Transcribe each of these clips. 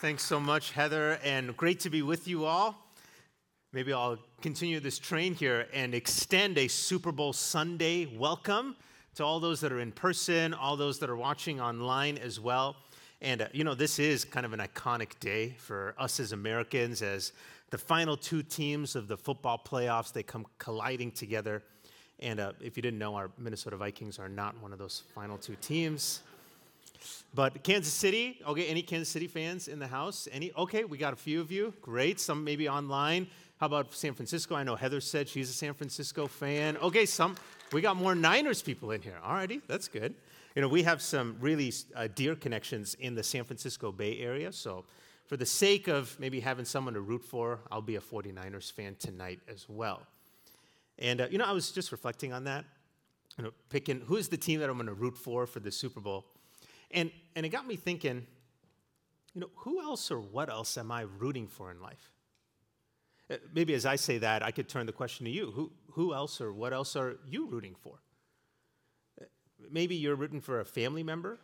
Thanks so much, Heather, and great to be with you all. Maybe I'll continue this train here and extend a Super Bowl Sunday welcome to all those that are in person, all those that are watching online as well. And, uh, you know, this is kind of an iconic day for us as Americans as the final two teams of the football playoffs, they come colliding together. And uh, if you didn't know, our Minnesota Vikings are not one of those final two teams. But Kansas City, okay, any Kansas City fans in the house? Any? Okay, we got a few of you. Great. Some maybe online. How about San Francisco? I know Heather said she's a San Francisco fan. Okay, some we got more Niners people in here. Alrighty, that's good. You know, we have some really uh, dear connections in the San Francisco Bay Area. So, for the sake of maybe having someone to root for, I'll be a 49ers fan tonight as well. And, uh, you know, I was just reflecting on that, you know, picking who's the team that I'm going to root for for the Super Bowl. And, and it got me thinking, you know, who else or what else am I rooting for in life? Uh, maybe as I say that, I could turn the question to you. Who, who else or what else are you rooting for? Uh, maybe you're rooting for a family member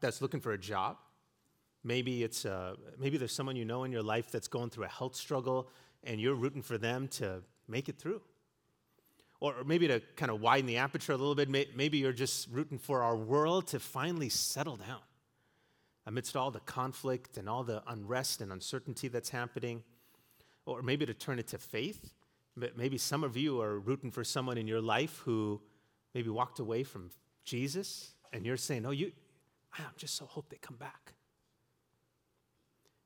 that's looking for a job. Maybe, it's, uh, maybe there's someone you know in your life that's going through a health struggle and you're rooting for them to make it through. Or maybe to kind of widen the aperture a little bit, maybe you're just rooting for our world to finally settle down amidst all the conflict and all the unrest and uncertainty that's happening. Or maybe to turn it to faith. Maybe some of you are rooting for someone in your life who maybe walked away from Jesus, and you're saying, Oh, you, I just so hope they come back.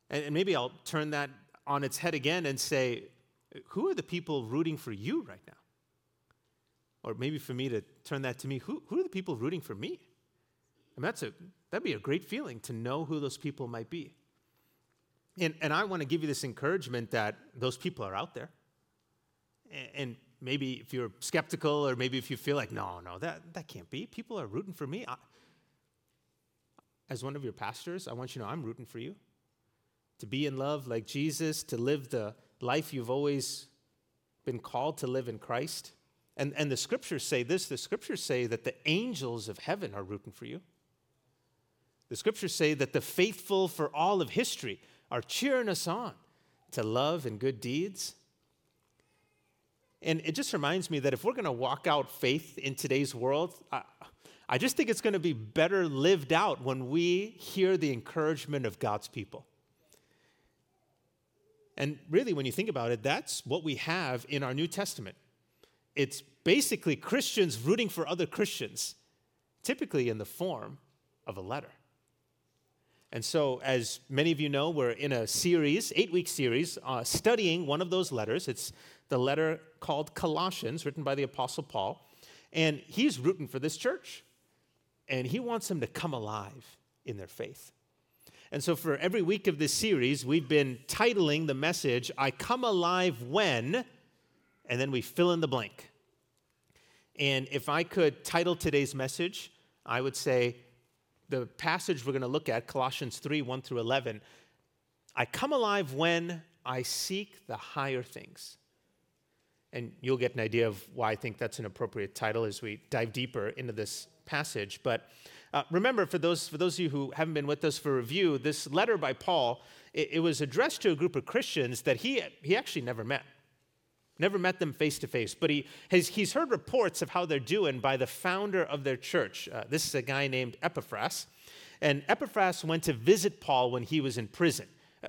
And, maybe I'll turn that on its head again and say, Who are the people rooting for you right now? Or maybe for me to turn that to me, who, who are the people rooting for me? I mean, that's a, that'd be a great feeling to know who those people might be. And, and I want to give you this encouragement that those people are out there. And, and maybe if you're skeptical or maybe if you feel like, no, no, that, that can't be, people are rooting for me. I, as one of your pastors, I want you to know I'm rooting for you. To be in love like Jesus, to live the life you've always been called to live in Christ. And, and the scriptures say this the scriptures say that the angels of heaven are rooting for you. The scriptures say that the faithful for all of history are cheering us on to love and good deeds. And it just reminds me that if we're going to walk out faith in today's world, I, I just think it's going to be better lived out when we hear the encouragement of God's people. And really, when you think about it, that's what we have in our New Testament it's basically Christians rooting for other Christians, typically in the form of a letter. And so, as many of you know, we're in a series, eight week series, uh, studying one of those letters. It's the letter called Colossians, written by the Apostle Paul. And he's rooting for this church. And he wants them to come alive in their faith. And so, for every week of this series, we've been titling the message, I Come Alive When and then we fill in the blank. And if I could title today's message, I would say the passage we're going to look at, Colossians 3 1 through 11, I come alive when I seek the higher things. And you'll get an idea of why I think that's an appropriate title as we dive deeper into this passage. But uh, remember, for those, for those of you who haven't been with us for review, this letter by Paul, it, it was addressed to a group of Christians that he, he actually never met. Never met them face to face, but he has, he's heard reports of how they're doing by the founder of their church. Uh, this is a guy named Epaphras. And Epaphras went to visit Paul when he was in prison. Uh,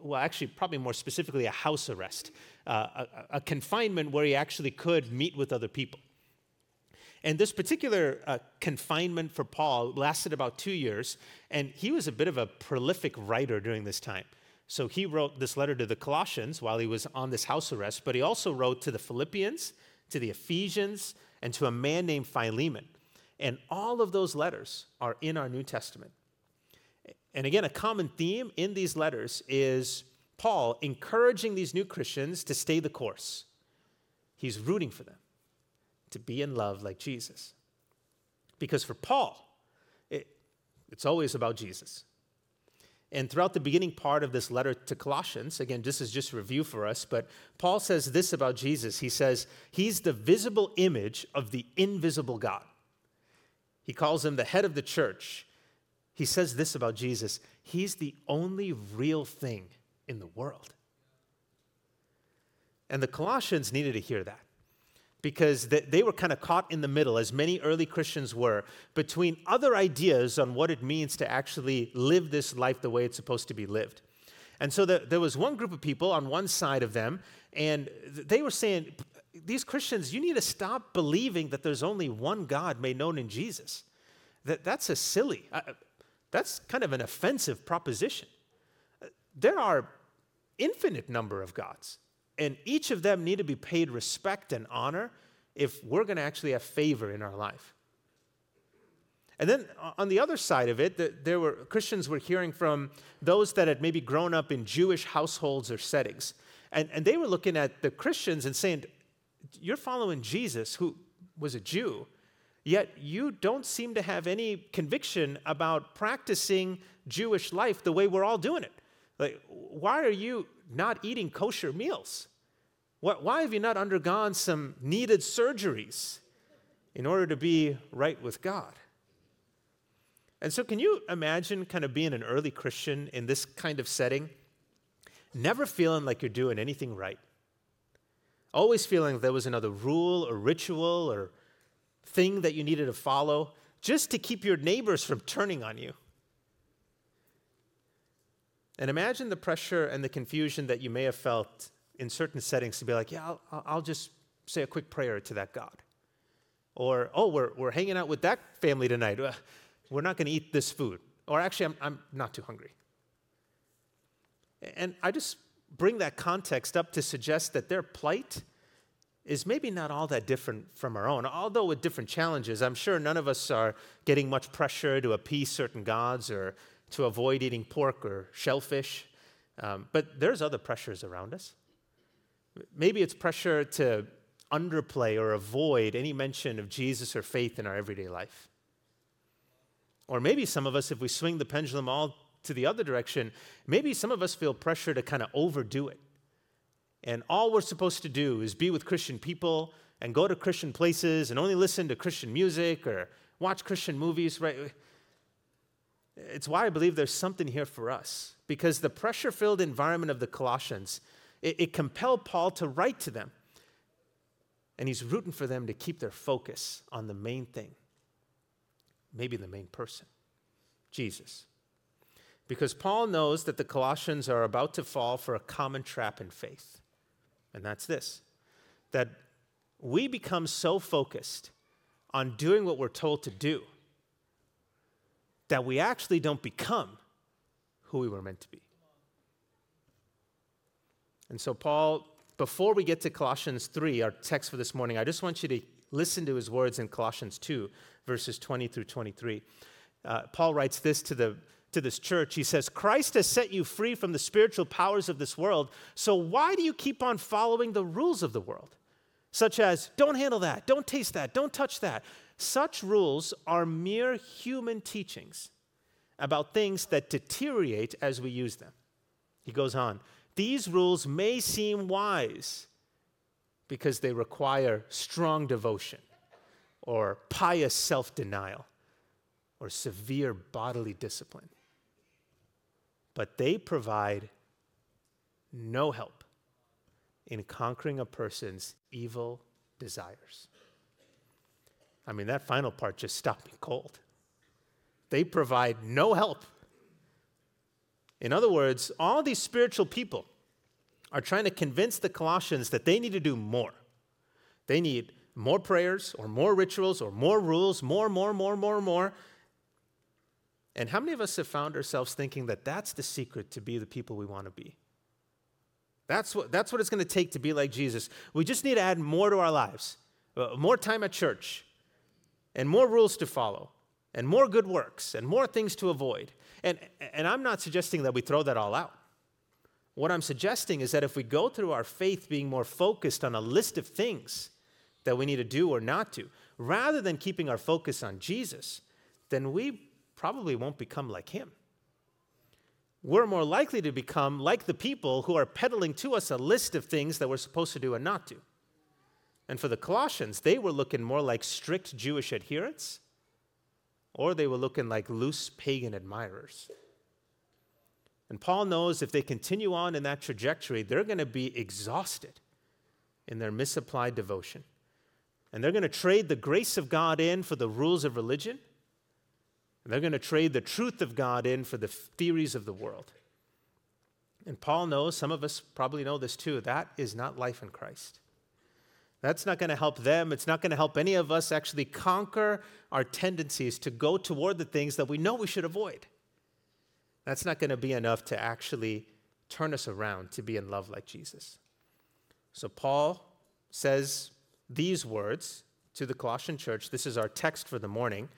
well, actually, probably more specifically, a house arrest, uh, a, a, confinement where he actually could meet with other people. And this particular uh, confinement for Paul lasted about two years, and he was a bit of a prolific writer during this time. So he wrote this letter to the Colossians while he was on this house arrest, but he also wrote to the Philippians, to the Ephesians, and to a man named Philemon. And all of those letters are in our New Testament. And again, a common theme in these letters is Paul encouraging these new Christians to stay the course. He's rooting for them to be in love like Jesus. Because for Paul, it, it's always about Jesus. And throughout the beginning part of this letter to Colossians, again, this is just review for us, but Paul says this about Jesus. He says, He's the visible image of the invisible God. He calls him the head of the church. he says this about Jesus He's the only real thing in the world. And the Colossians needed to hear that because they were kind of caught in the middle, as many early Christians were, between other ideas on what it means to actually live this life the way it's supposed to be lived. And so there was one group of people on one side of them, and they were saying, These Christians, you need to stop believing that there's only one God made known in Jesus. That, that's a silly, uh, that's kind of an offensive proposition. There are infinite number of gods. And each of them need to be paid respect and honor if we're going to actually have favor in our life. And then on the other side of it, there were Christians were hearing from those that had maybe grown up in Jewish households or settings. And, and they were looking at the Christians and saying, You're following Jesus, who was a Jew, yet you don't seem to have any conviction about practicing Jewish life the way we're all doing it. Like, why are you not eating kosher meals? Why have you not undergone some needed surgeries in order to be right with God? And so, can you imagine kind of being an early Christian in this kind of setting? Never feeling like you're doing anything right. Always feeling there was another rule or ritual or thing that you needed to follow just to keep your neighbors from turning on you. And imagine the pressure and the confusion that you may have felt in certain settings to be like, yeah, I'll, I'll just say a quick prayer to that God. Or, oh, we're, we're hanging out with that family tonight. We're not going to eat this food. Or actually, I'm, I'm not too hungry. And I just bring that context up to suggest that their plight is maybe not all that different from our own, although with different challenges. I'm sure none of us are getting much pressure to appease certain gods or to avoid eating pork or shellfish. Um, but there's other pressures around us. Maybe it's pressure to underplay or avoid any mention of Jesus or faith in our everyday life. Or maybe some of us, if we swing the pendulum all to the other direction, maybe some of us feel pressure to kind of overdo it. And all we're supposed to do is be with Christian people and go to Christian places and only listen to Christian music or watch Christian movies, right? It's why I believe there's something here for us because the pressure filled environment of the Colossians, it, it compelled Paul to write to them. And he's rooting for them to keep their focus on the main thing, maybe the main person Jesus. Because Paul knows that the Colossians are about to fall for a common trap in faith. And that's this that we become so focused on doing what we're told to do that we actually don't become who we were meant to be. And so, Paul, before we get to Colossians 3, our text for this morning, I just want you to listen to his words in Colossians 2, verses 20 through 23. Uh, Paul writes this to, the, to this church. He says, Christ has set you free from the spiritual powers of this world, so why do you keep on following the rules of the world? Such as, don't handle that, don't taste that, don't touch that. Such rules are mere human teachings about things that deteriorate as we use them. He goes on, these rules may seem wise because they require strong devotion or pious self denial or severe bodily discipline. But they provide no help in conquering a person's evil desires. I mean, that final part just stopped me cold. They provide no help. In other words, all these spiritual people are trying to convince the Colossians that they need to do more. They need more prayers or more rituals or more rules, more, more, more, more, more. And how many of us have found ourselves thinking that that's the secret to be the people we want to be? That's what, that's what it's going to take to be like Jesus. We just need to add more to our lives, uh, more time at church, and more rules to follow, and more good works, and more things to avoid. And, and I'm not suggesting that we throw that all out. What I'm suggesting is that if we go through our faith being more focused on a list of things that we need to do or not do, rather than keeping our focus on Jesus, then we probably won't become like him. We're more likely to become like the people who are peddling to us a list of things that we're supposed to do and not do. And for the Colossians, they were looking more like strict Jewish adherents or they were looking like loose pagan admirers. And Paul knows if they continue on in that trajectory, they're going to be exhausted in their misapplied devotion. And they're going to trade the grace of God in for the rules of religion. And they're going to trade the truth of God in for the theories of the world. And Paul knows, some of us probably know this too, that is not life in Christ. That's not going to help them. It's not going to help any of us actually conquer our tendencies to go toward the things that we know we should avoid. That's not going to be enough to actually turn us around to be in love like Jesus. So Paul says these words to the Colossian church. This is our text for the morning.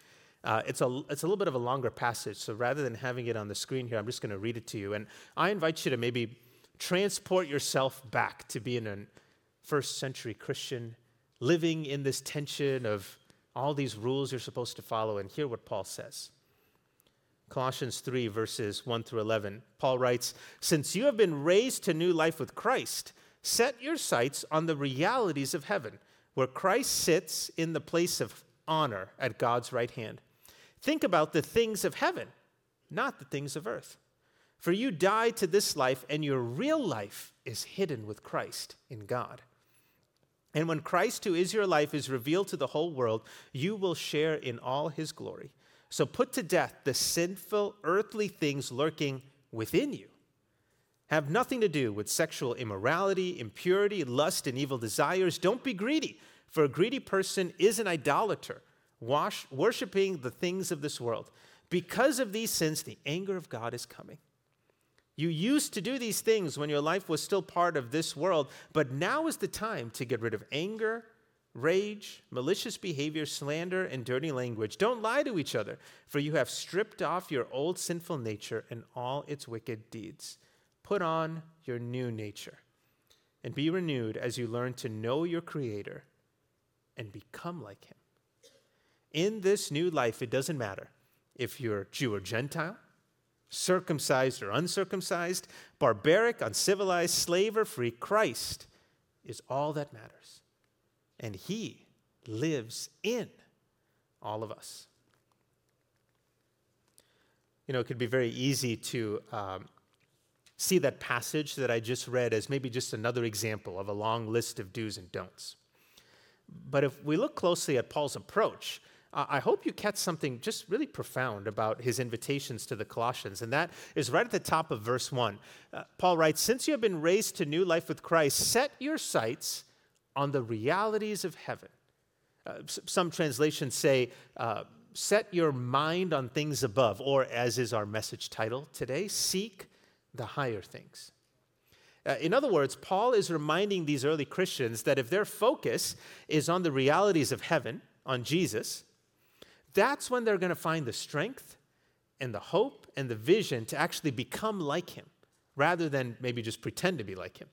Uh, it's, a, it's a little bit of a longer passage, so rather than having it on the screen here, I'm just going to read it to you. And I invite you to maybe transport yourself back to being a first century Christian, living in this tension of all these rules you're supposed to follow, and hear what Paul says. Colossians 3, verses 1 through 11. Paul writes Since you have been raised to new life with Christ, set your sights on the realities of heaven, where Christ sits in the place of honor at God's right hand. Think about the things of heaven, not the things of earth. For you died to this life, and your real life is hidden with Christ in God. And when Christ, who is your life, is revealed to the whole world, you will share in all his glory. So put to death the sinful earthly things lurking within you. Have nothing to do with sexual immorality, impurity, lust, and evil desires. Don't be greedy, for a greedy person is an idolater, worshiping the things of this world. Because of these sins, the anger of God is coming. You used to do these things when your life was still part of this world, but now is the time to get rid of anger rage, malicious behavior, slander, and dirty language. Don't lie to each other, for you have stripped off your old sinful nature and all its wicked deeds. Put on your new nature and be renewed as you learn to know your Creator and become like Him. In this new life, it doesn't matter if you're Jew or Gentile, circumcised or uncircumcised, barbaric, uncivilized, slave or free, Christ is all that matters and He lives in all of us. You know, it could be very easy to um, see that passage that I just read as maybe just another example of a long list of do's and don'ts. But if we look closely at Paul's approach, I hope you catch something just really profound about his invitations to the Colossians, and that is right at the top of verse 1. Uh, Paul writes Since you have been raised to new life with Christ, set your sights on the realities of heaven. Uh, some translations say, uh, set your mind on things above, or as is our message title today, seek the higher things. Uh, in other words, Paul is reminding these early Christians that if their focus is on the realities of heaven, on Jesus, that's when they're going to find the strength and the hope and the vision to actually become like him rather than maybe just pretend to be like him.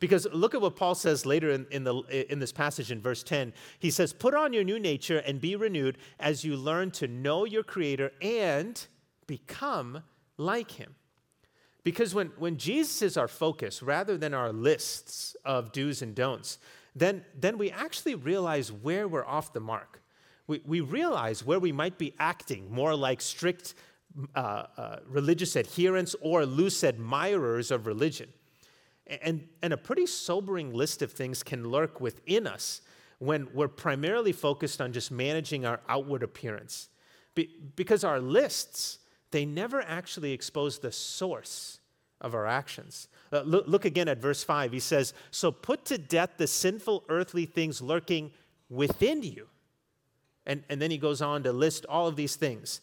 Because look at what Paul says later in, in, the, in this passage in verse 10. He says, Put on your new nature and be renewed as you learn to know your Creator and become like Him. Because when, when Jesus is our focus rather than our lists of do's and don'ts, then, then we actually realize where we're off the mark. We, we realize where we might be acting more like strict uh, uh, religious adherents or loose admirers of religion. And, and a pretty sobering list of things can lurk within us when we're primarily focused on just managing our outward appearance. Be, because our lists, they never actually expose the source of our actions. Uh, look, look again at verse 5. He says, So put to death the sinful earthly things lurking within you. And, and then he goes on to list all of these things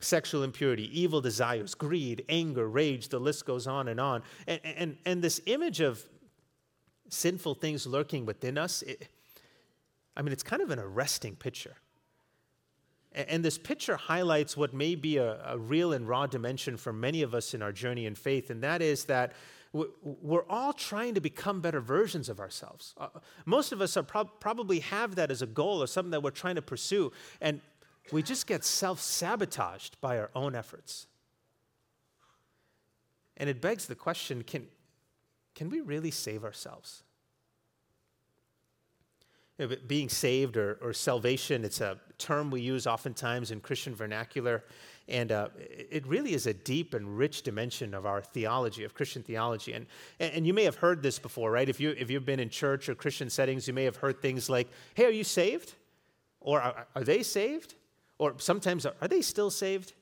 sexual impurity, evil desires, greed, anger, rage, the list goes on and on. And, and, and this image of sinful things lurking within us, it, I mean, it's kind of an arresting picture. And, this picture highlights what may be a, a real and raw dimension for many of us in our journey in faith, and that is that we're all trying to become better versions of ourselves. Uh, most of us pro- probably have that as a goal or something that we're trying to pursue. And we just get self sabotaged by our own efforts. And it begs the question can, can we really save ourselves? being saved or, or, salvation, it's a term we use oftentimes in Christian vernacular. And uh, it really is a deep and rich dimension of our theology, of Christian theology. And, and you may have heard this before, right? If, you, if you've been in church or Christian settings, you may have heard things like, hey, are you saved? Or are, are they saved? Or sometimes, are, they still saved?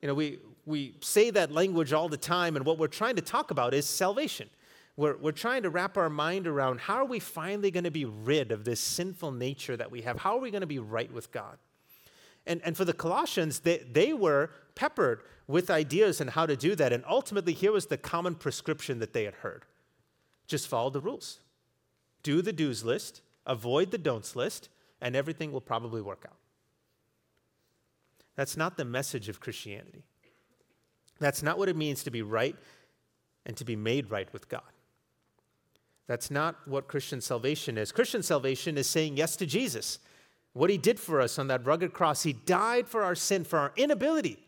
You know, we, we say that language all the time, and what we're trying to talk about is salvation. We're, we're trying to wrap our mind around how are we finally going to be rid of this sinful nature that we have? How are we going to be right with God? And, and for the Colossians, they, they were peppered with ideas on how to do that. And ultimately, here was the common prescription that they had heard just follow the rules. Do the do's list, avoid the don'ts list, and everything will probably work out. That's not the message of Christianity. That's not what it means to be right and to be made right with God. That's not what Christian salvation is. Christian salvation is saying yes to Jesus what he did for us on that rugged cross. He died for our sin, for our inability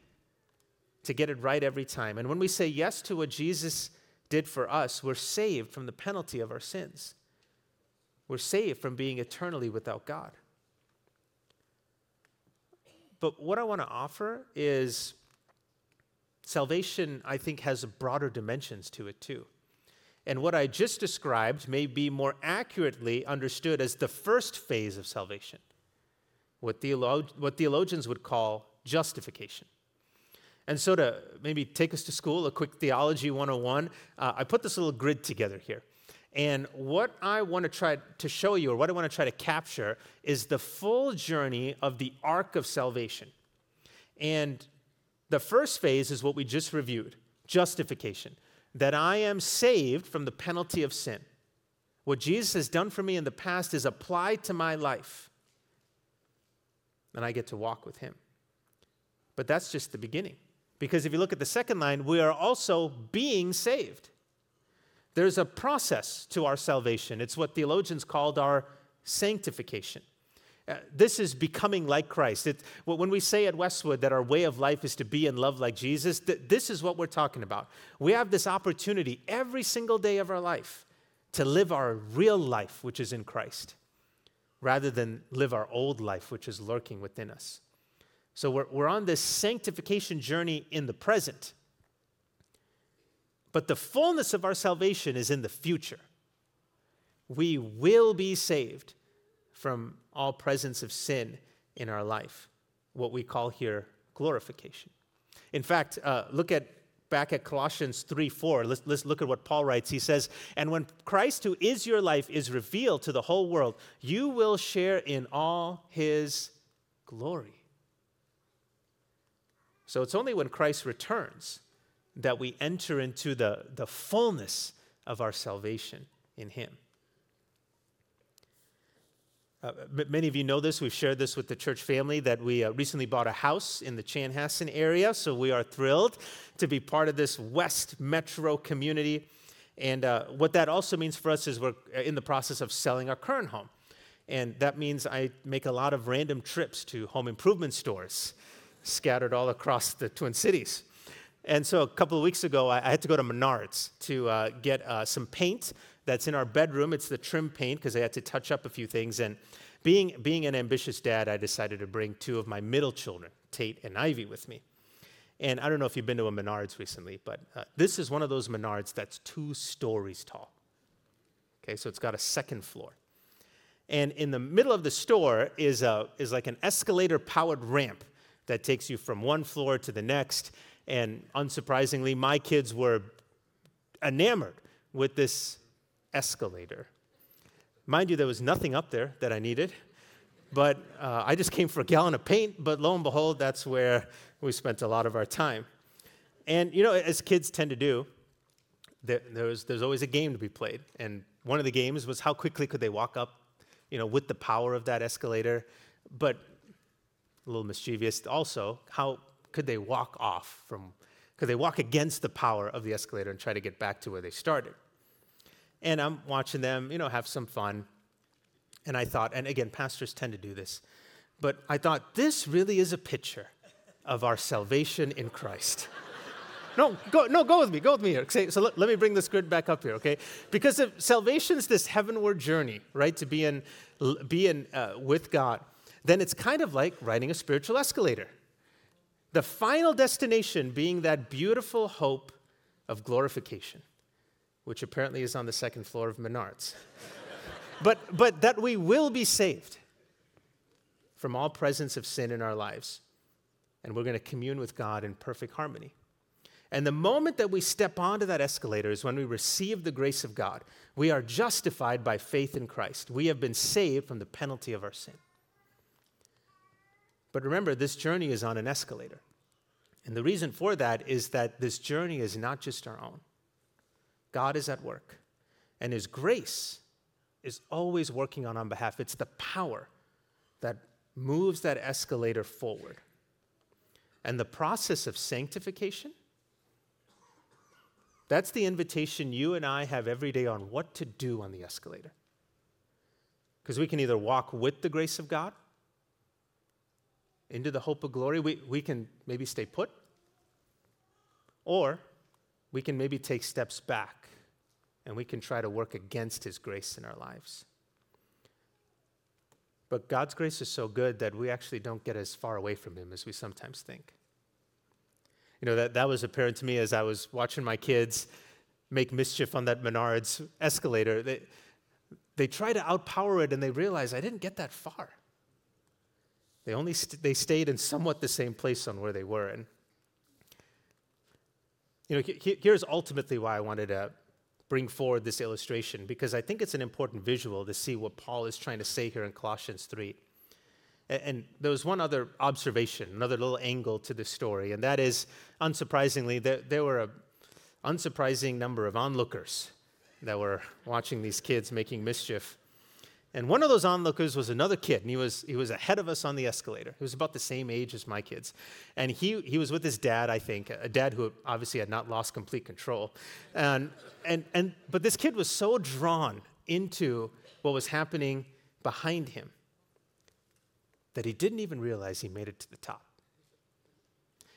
to get it right every time. And when we say yes to what Jesus did for us, we're saved from the penalty of our sins. We're saved from being eternally without God. But what I want to offer is salvation, I think, has broader dimensions to it too. And what I just described may be more accurately understood as the first phase of salvation what, theolog- what theologians would call justification. And so, to maybe take us to school, a quick theology 101, uh, I put this little grid together here. And what I want to try to show you, or what I want to try to capture, is the full journey of the arc of salvation. And the first phase is what we just reviewed justification, that I am saved from the penalty of sin. What Jesus has done for me in the past is applied to my life and I get to walk with him. But that's just the beginning. Because if you look at the second line, we are also being saved. There's a process to our salvation. It's what theologians called our sanctification. Uh, this is becoming like Christ. It, when we say at Westwood that our way of life is to be and love like Jesus, th- this is what we're talking about. We have this opportunity every single day of our life to live our real life, which is in Christ rather than live our old life, which is lurking within us. So we're, we're on this sanctification journey in the present. But the fullness of our salvation is in the future. We will be saved from all presence of sin in our life, what we call here glorification. In fact, uh, look at back at Colossians 3 4, let's, let's look at what Paul writes. He says, And when Christ, who is your life, is revealed to the whole world, you will share in all his glory. So it's only when Christ returns that we enter into the, the fullness of our salvation in him. Uh, many of you know this. We've shared this with the church family that we uh, recently bought a house in the Chanhassen area. So we are thrilled to be part of this West Metro community. And uh, what that also means for us is we're in the process of selling our current home. And that means I make a lot of random trips to home improvement stores scattered all across the Twin Cities. And so a couple of weeks ago, I, I had to go to Menards to uh, get uh, some paint that's in our bedroom. It's the trim paint because I had to touch up a few things. And being, being an ambitious dad, I decided to bring two of my middle children, Tate and Ivy, with me. And I don't know if you've been to a Menards recently, but uh, this is one of those Menards that's two stories tall. Okay, so it's got a second floor. And in the middle of the store is, a, is like an escalator powered ramp that takes you from one floor to the next. And unsurprisingly, my kids were enamored with this escalator. Mind you, there was nothing up there that I needed, but uh, I just came for a gallon of paint, but lo and behold, that's where we spent a lot of our time. And you know, as kids tend to do, there, there's, there's always a game to be played. And one of the games was how quickly could they walk up, you know, with the power of that escalator. But a little mischievous also, how could they walk off from, could they walk against the power of the escalator and try to get back to where they started? And I'm watching them, you know, have some fun. And I thought, and again, pastors tend to do this, but I thought this really is a picture of our salvation in Christ. no, go, no, go with me, go with me here. So let, let me bring this grid back up here, okay? Because if salvation's this heavenward journey, right, to be in, be in uh, with God, then it's kind of like riding a spiritual escalator. The final destination being that beautiful hope of glorification, which apparently is on the second floor of Menards. but, but that we will be saved from all presence of sin in our lives. And we're going to commune with God in perfect harmony. And the moment that we step onto that escalator is when we receive the grace of God. We are justified by faith in Christ. We have been saved from the penalty of our sin. But remember, this journey is on an escalator. And the reason for that is that this journey is not just our own. God is at work, and His grace is always working on our behalf. It's the power that moves that escalator forward. And the process of sanctification, that's the invitation you and I have every day on what to do on the escalator. Because we can either walk with the grace of God into the hope of glory, we, we can maybe stay put, or we can maybe take steps back and we can try to work against His grace in our lives. But God's grace is so good that we actually don't get as far away from Him as we sometimes think. You know, that, that was apparent to me as I was watching my kids make mischief on that Menards escalator. They, they try to outpower it and they realize I didn't get that far. They only st- they stayed in somewhat the same place on where they were. And you know, here's ultimately why I wanted to bring forward this illustration because I think it's an important visual to see what Paul is trying to say here in Colossians 3. And, there was one other observation, another little angle to this story, and that is, unsurprisingly, there, there were an unsurprising number of onlookers that were watching these kids making mischief. And one of those onlookers was another kid, and he was, he was ahead of us on the escalator. He was about the same age as my kids. And he, he was with his dad, I think, a dad who obviously had not lost complete control. And, and, and, but this kid was so drawn into what was happening behind him that he didn't even realize he made it to the top.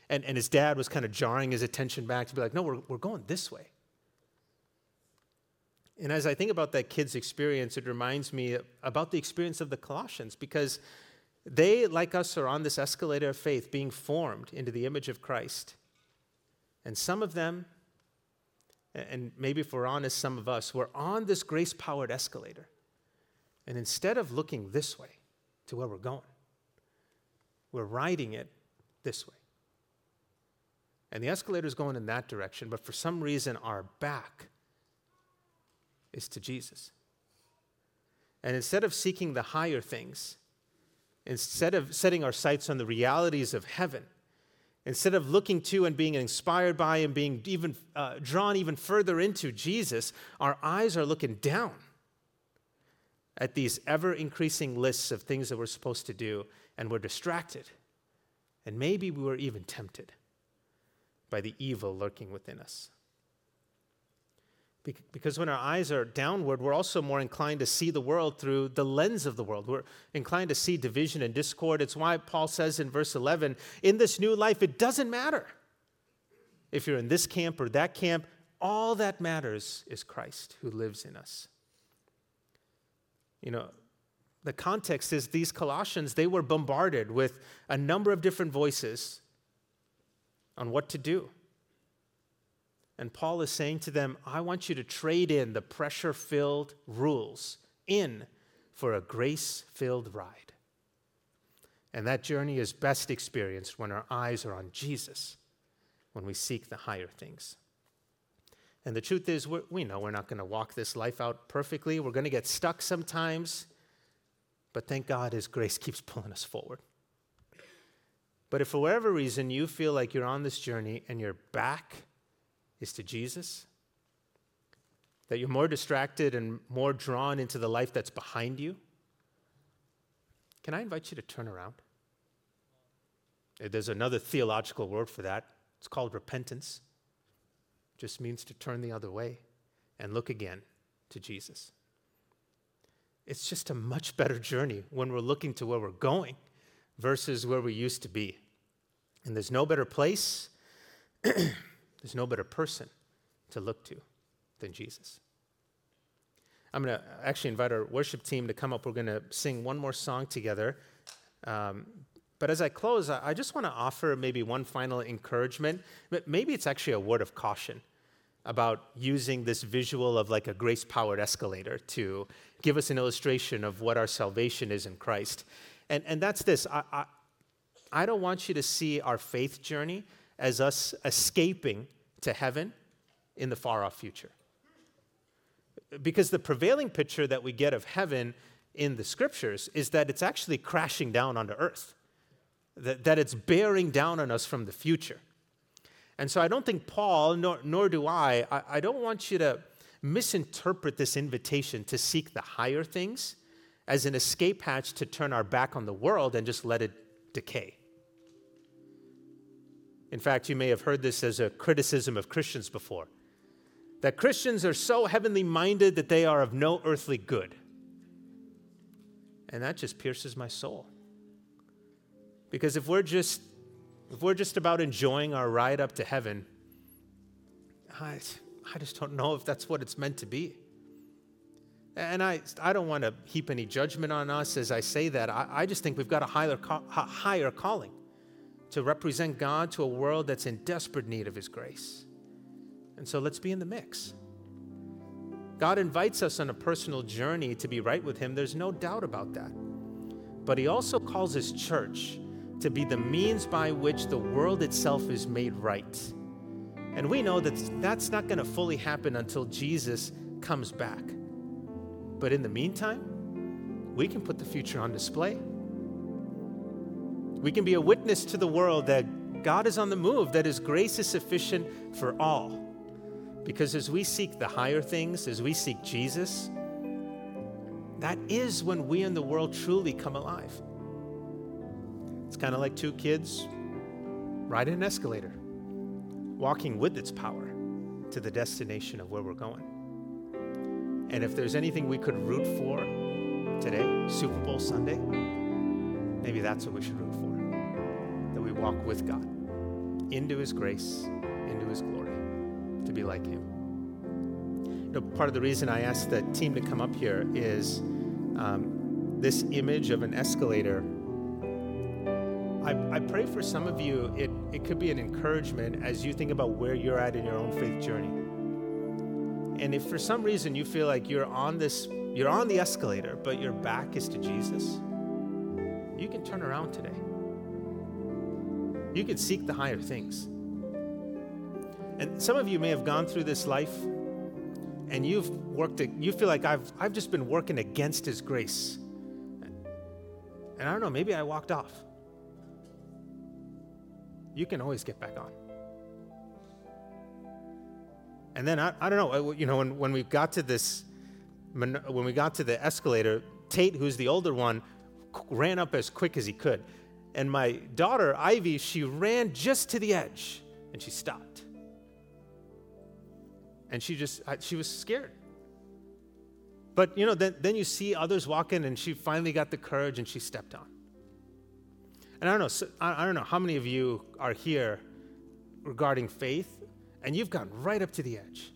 And, and his dad was kind of jarring his attention back to be like, no, we're, we're going this way. And as I think about that kid's experience, it reminds me about the experience of the Colossians because they, like us, are on this escalator of faith being formed into the image of Christ. And some of them, and maybe if we're honest, some of us, we're on this grace powered escalator. And instead of looking this way to where we're going, we're riding it this way. And the escalator is going in that direction, but for some reason, our back is to Jesus. And instead of seeking the higher things, instead of setting our sights on the realities of heaven, instead of looking to and being inspired by and being even uh, drawn even further into Jesus, our eyes are looking down at these ever increasing lists of things that we're supposed to do, and we're distracted. And maybe we were even tempted by the evil lurking within us. Because when our eyes are downward, we're also more inclined to see the world through the lens of the world. We're inclined to see division and discord. It's why Paul says in verse 11 in this new life, it doesn't matter if you're in this camp or that camp. All that matters is Christ who lives in us. You know, the context is these Colossians, they were bombarded with a number of different voices on what to do. And Paul is saying to them, I want you to trade in the pressure filled rules in for a grace filled ride. And that journey is best experienced when our eyes are on Jesus, when we seek the higher things. And the truth is, we know we're not going to walk this life out perfectly. We're going to get stuck sometimes. But thank God His grace keeps pulling us forward. But if for whatever reason you feel like you're on this journey and you're back is to Jesus, that you're more distracted and more drawn into the life that's behind you, can I invite you to turn around? There's another theological word for that. It's called repentance. It just means to turn the other way and look again to Jesus. It's just a much better journey when we're looking to where we're going versus where we used to be. And there's no better place There's no better person to look to than Jesus. I'm going to actually invite our worship team to come up. We're going to sing one more song together. Um, but as I close, I just want to offer maybe one final encouragement. Maybe it's actually a word of caution about using this visual of like a grace powered escalator to give us an illustration of what our salvation is in Christ. And, and that's this I, I, I don't want you to see our faith journey as us escaping to heaven in the far off future. Because the prevailing picture that we get of heaven in the scriptures is that it's actually crashing down onto earth, that, that it's bearing down on us from the future. And so I don't think Paul, nor, nor do I, I, I don't want you to misinterpret this invitation to seek the higher things as an escape hatch to turn our back on the world and just let it decay. In fact, you may have heard this as a criticism of Christians before that Christians are so heavenly minded that they are of no earthly good. And that just pierces my soul. Because if we're just if we're just about enjoying our ride up to heaven, I, I just don't know if that's what it's meant to be. And I, I don't want to heap any judgment on us as I say that. I, I just think we've got a higher, higher calling to represent God to a world that's in desperate need of His grace. And so let's be in the mix. God invites us on a personal journey to be right with Him. There's no doubt about that. But He also calls His church to be the means by which the world itself is made right. And we know that that's not going to fully happen until Jesus comes back. But in the meantime, we can put the future on display. We can be a witness to the world that God is on the move, that His grace is sufficient for all. Because as we seek the higher things, as we seek Jesus, that is when we in the world truly come alive. It's kind of like two kids riding an escalator, walking with its power to the destination of where we're going. And if there's anything we could root for today, Super Bowl Sunday, maybe that's what we should root for. Walk with God into His grace, into His glory, to be like Him. You know, part of the reason I asked the team to come up here is um, this image of an escalator I, I pray for some of you, it, it could be an encouragement as you think about where you're at in your own faith journey. And if for some reason you feel like you're on this, you're on the escalator, but your back is to Jesus, you can turn around today. You can seek the higher things. And some of you may have gone through this life and you've worked, you feel like I've, I've just been working against His grace. And I don't know, maybe I walked off you can always get back on. And then I, I don't know, uh, you know, when, when we got to this, when we got to the escalator, Tate, who's the older one, ran up as quick as he could. And my daughter, Ivy, she ran just to the edge and she stopped. And she just, she was scared. But, you know, then, then you see others walking and she finally got the courage and she stepped on. And I don't know, I don't know how many of you are here regarding faith, and you've gone right up to the edge.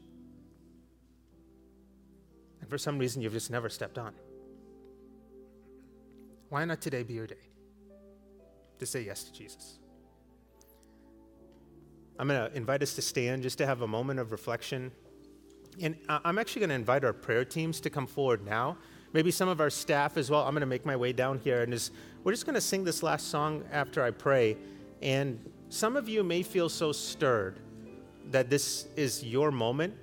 And for some reason, you've just never stepped on. Why not today be your day to say yes to Jesus? I'm going to invite us to stand just to have a moment of reflection. And I'm actually going to invite our prayer teams to come forward now maybe some of our staff as well. I'm going to make my way down here, and is, we're just going to sing this last song after I pray. And some of you may feel so stirred that this is your moment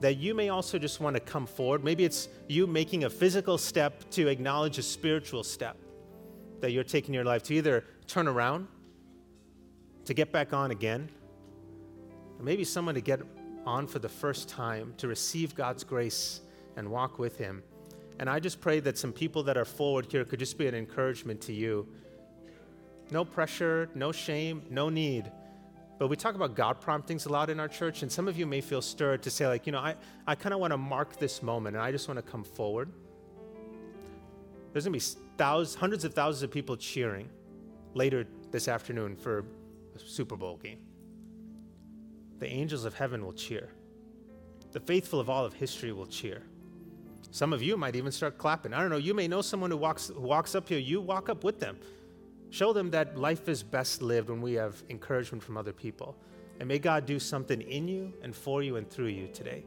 that you may also just want to come forward. Maybe it's you making a physical step to acknowledge a spiritual step that you're taking your life to either turn around, to get back on again, or maybe someone to get on for the first time to receive God's grace and walk with Him. And I just pray that some people that are forward here could just be an encouragement to you. No pressure, no shame, no need. But we talk about God promptings a lot in our church, and some of you may feel stirred to say, like, you know, I, I kind of want to mark this moment and I just want to come forward. There's going to be thousands, hundreds of thousands of people cheering later this afternoon for a Super Bowl game. the angels of heaven will cheer. The faithful of all of history will cheer. Some of you might even start clapping. I don't know, you may know someone who walks, who walks up here. You walk up with them. Show them that life is best lived when we have encouragement from other people. And may God do something in you and for you and through you today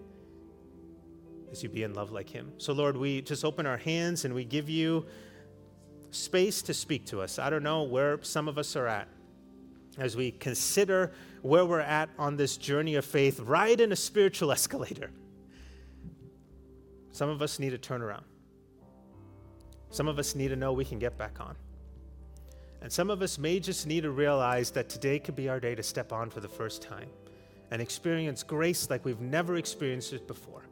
as you be in love like Him. So, Lord, we just open our hands and we give you space to speak to us. I don't know where some of us are at as we consider where we're at on this journey of faith, ride in a spiritual escalator. Some of us need a turnaround. Some of us need to know we can get back on. And some of us may just need to realize that today could be our day to step on for the first time and experience grace like we've never experienced it before.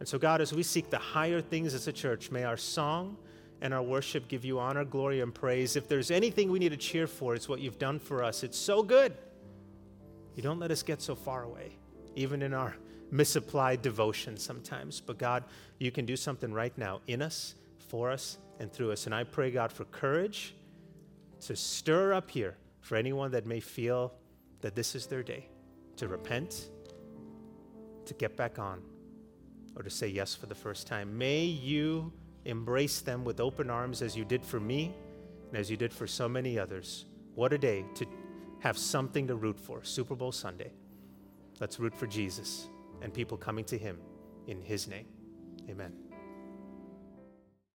And so, God, as we seek the higher things as a church, may our song and our worship give you honor, glory, and praise. If there's anything we need to cheer for, it's what you've done for us. It's so good. You don't let us get so far away, even in our misapplied devotion sometimes. But God, you can do something right now in us, for us, and through us. And I pray, God, for courage to stir up here for anyone that may feel that this is their day to repent, to get back on, or to say yes for the first time. May you embrace them with open arms as you did for me and as you did for so many others. What a day to have something to root for. Super Bowl Sunday. Let's root for Jesus and people coming to him in his name. Amen.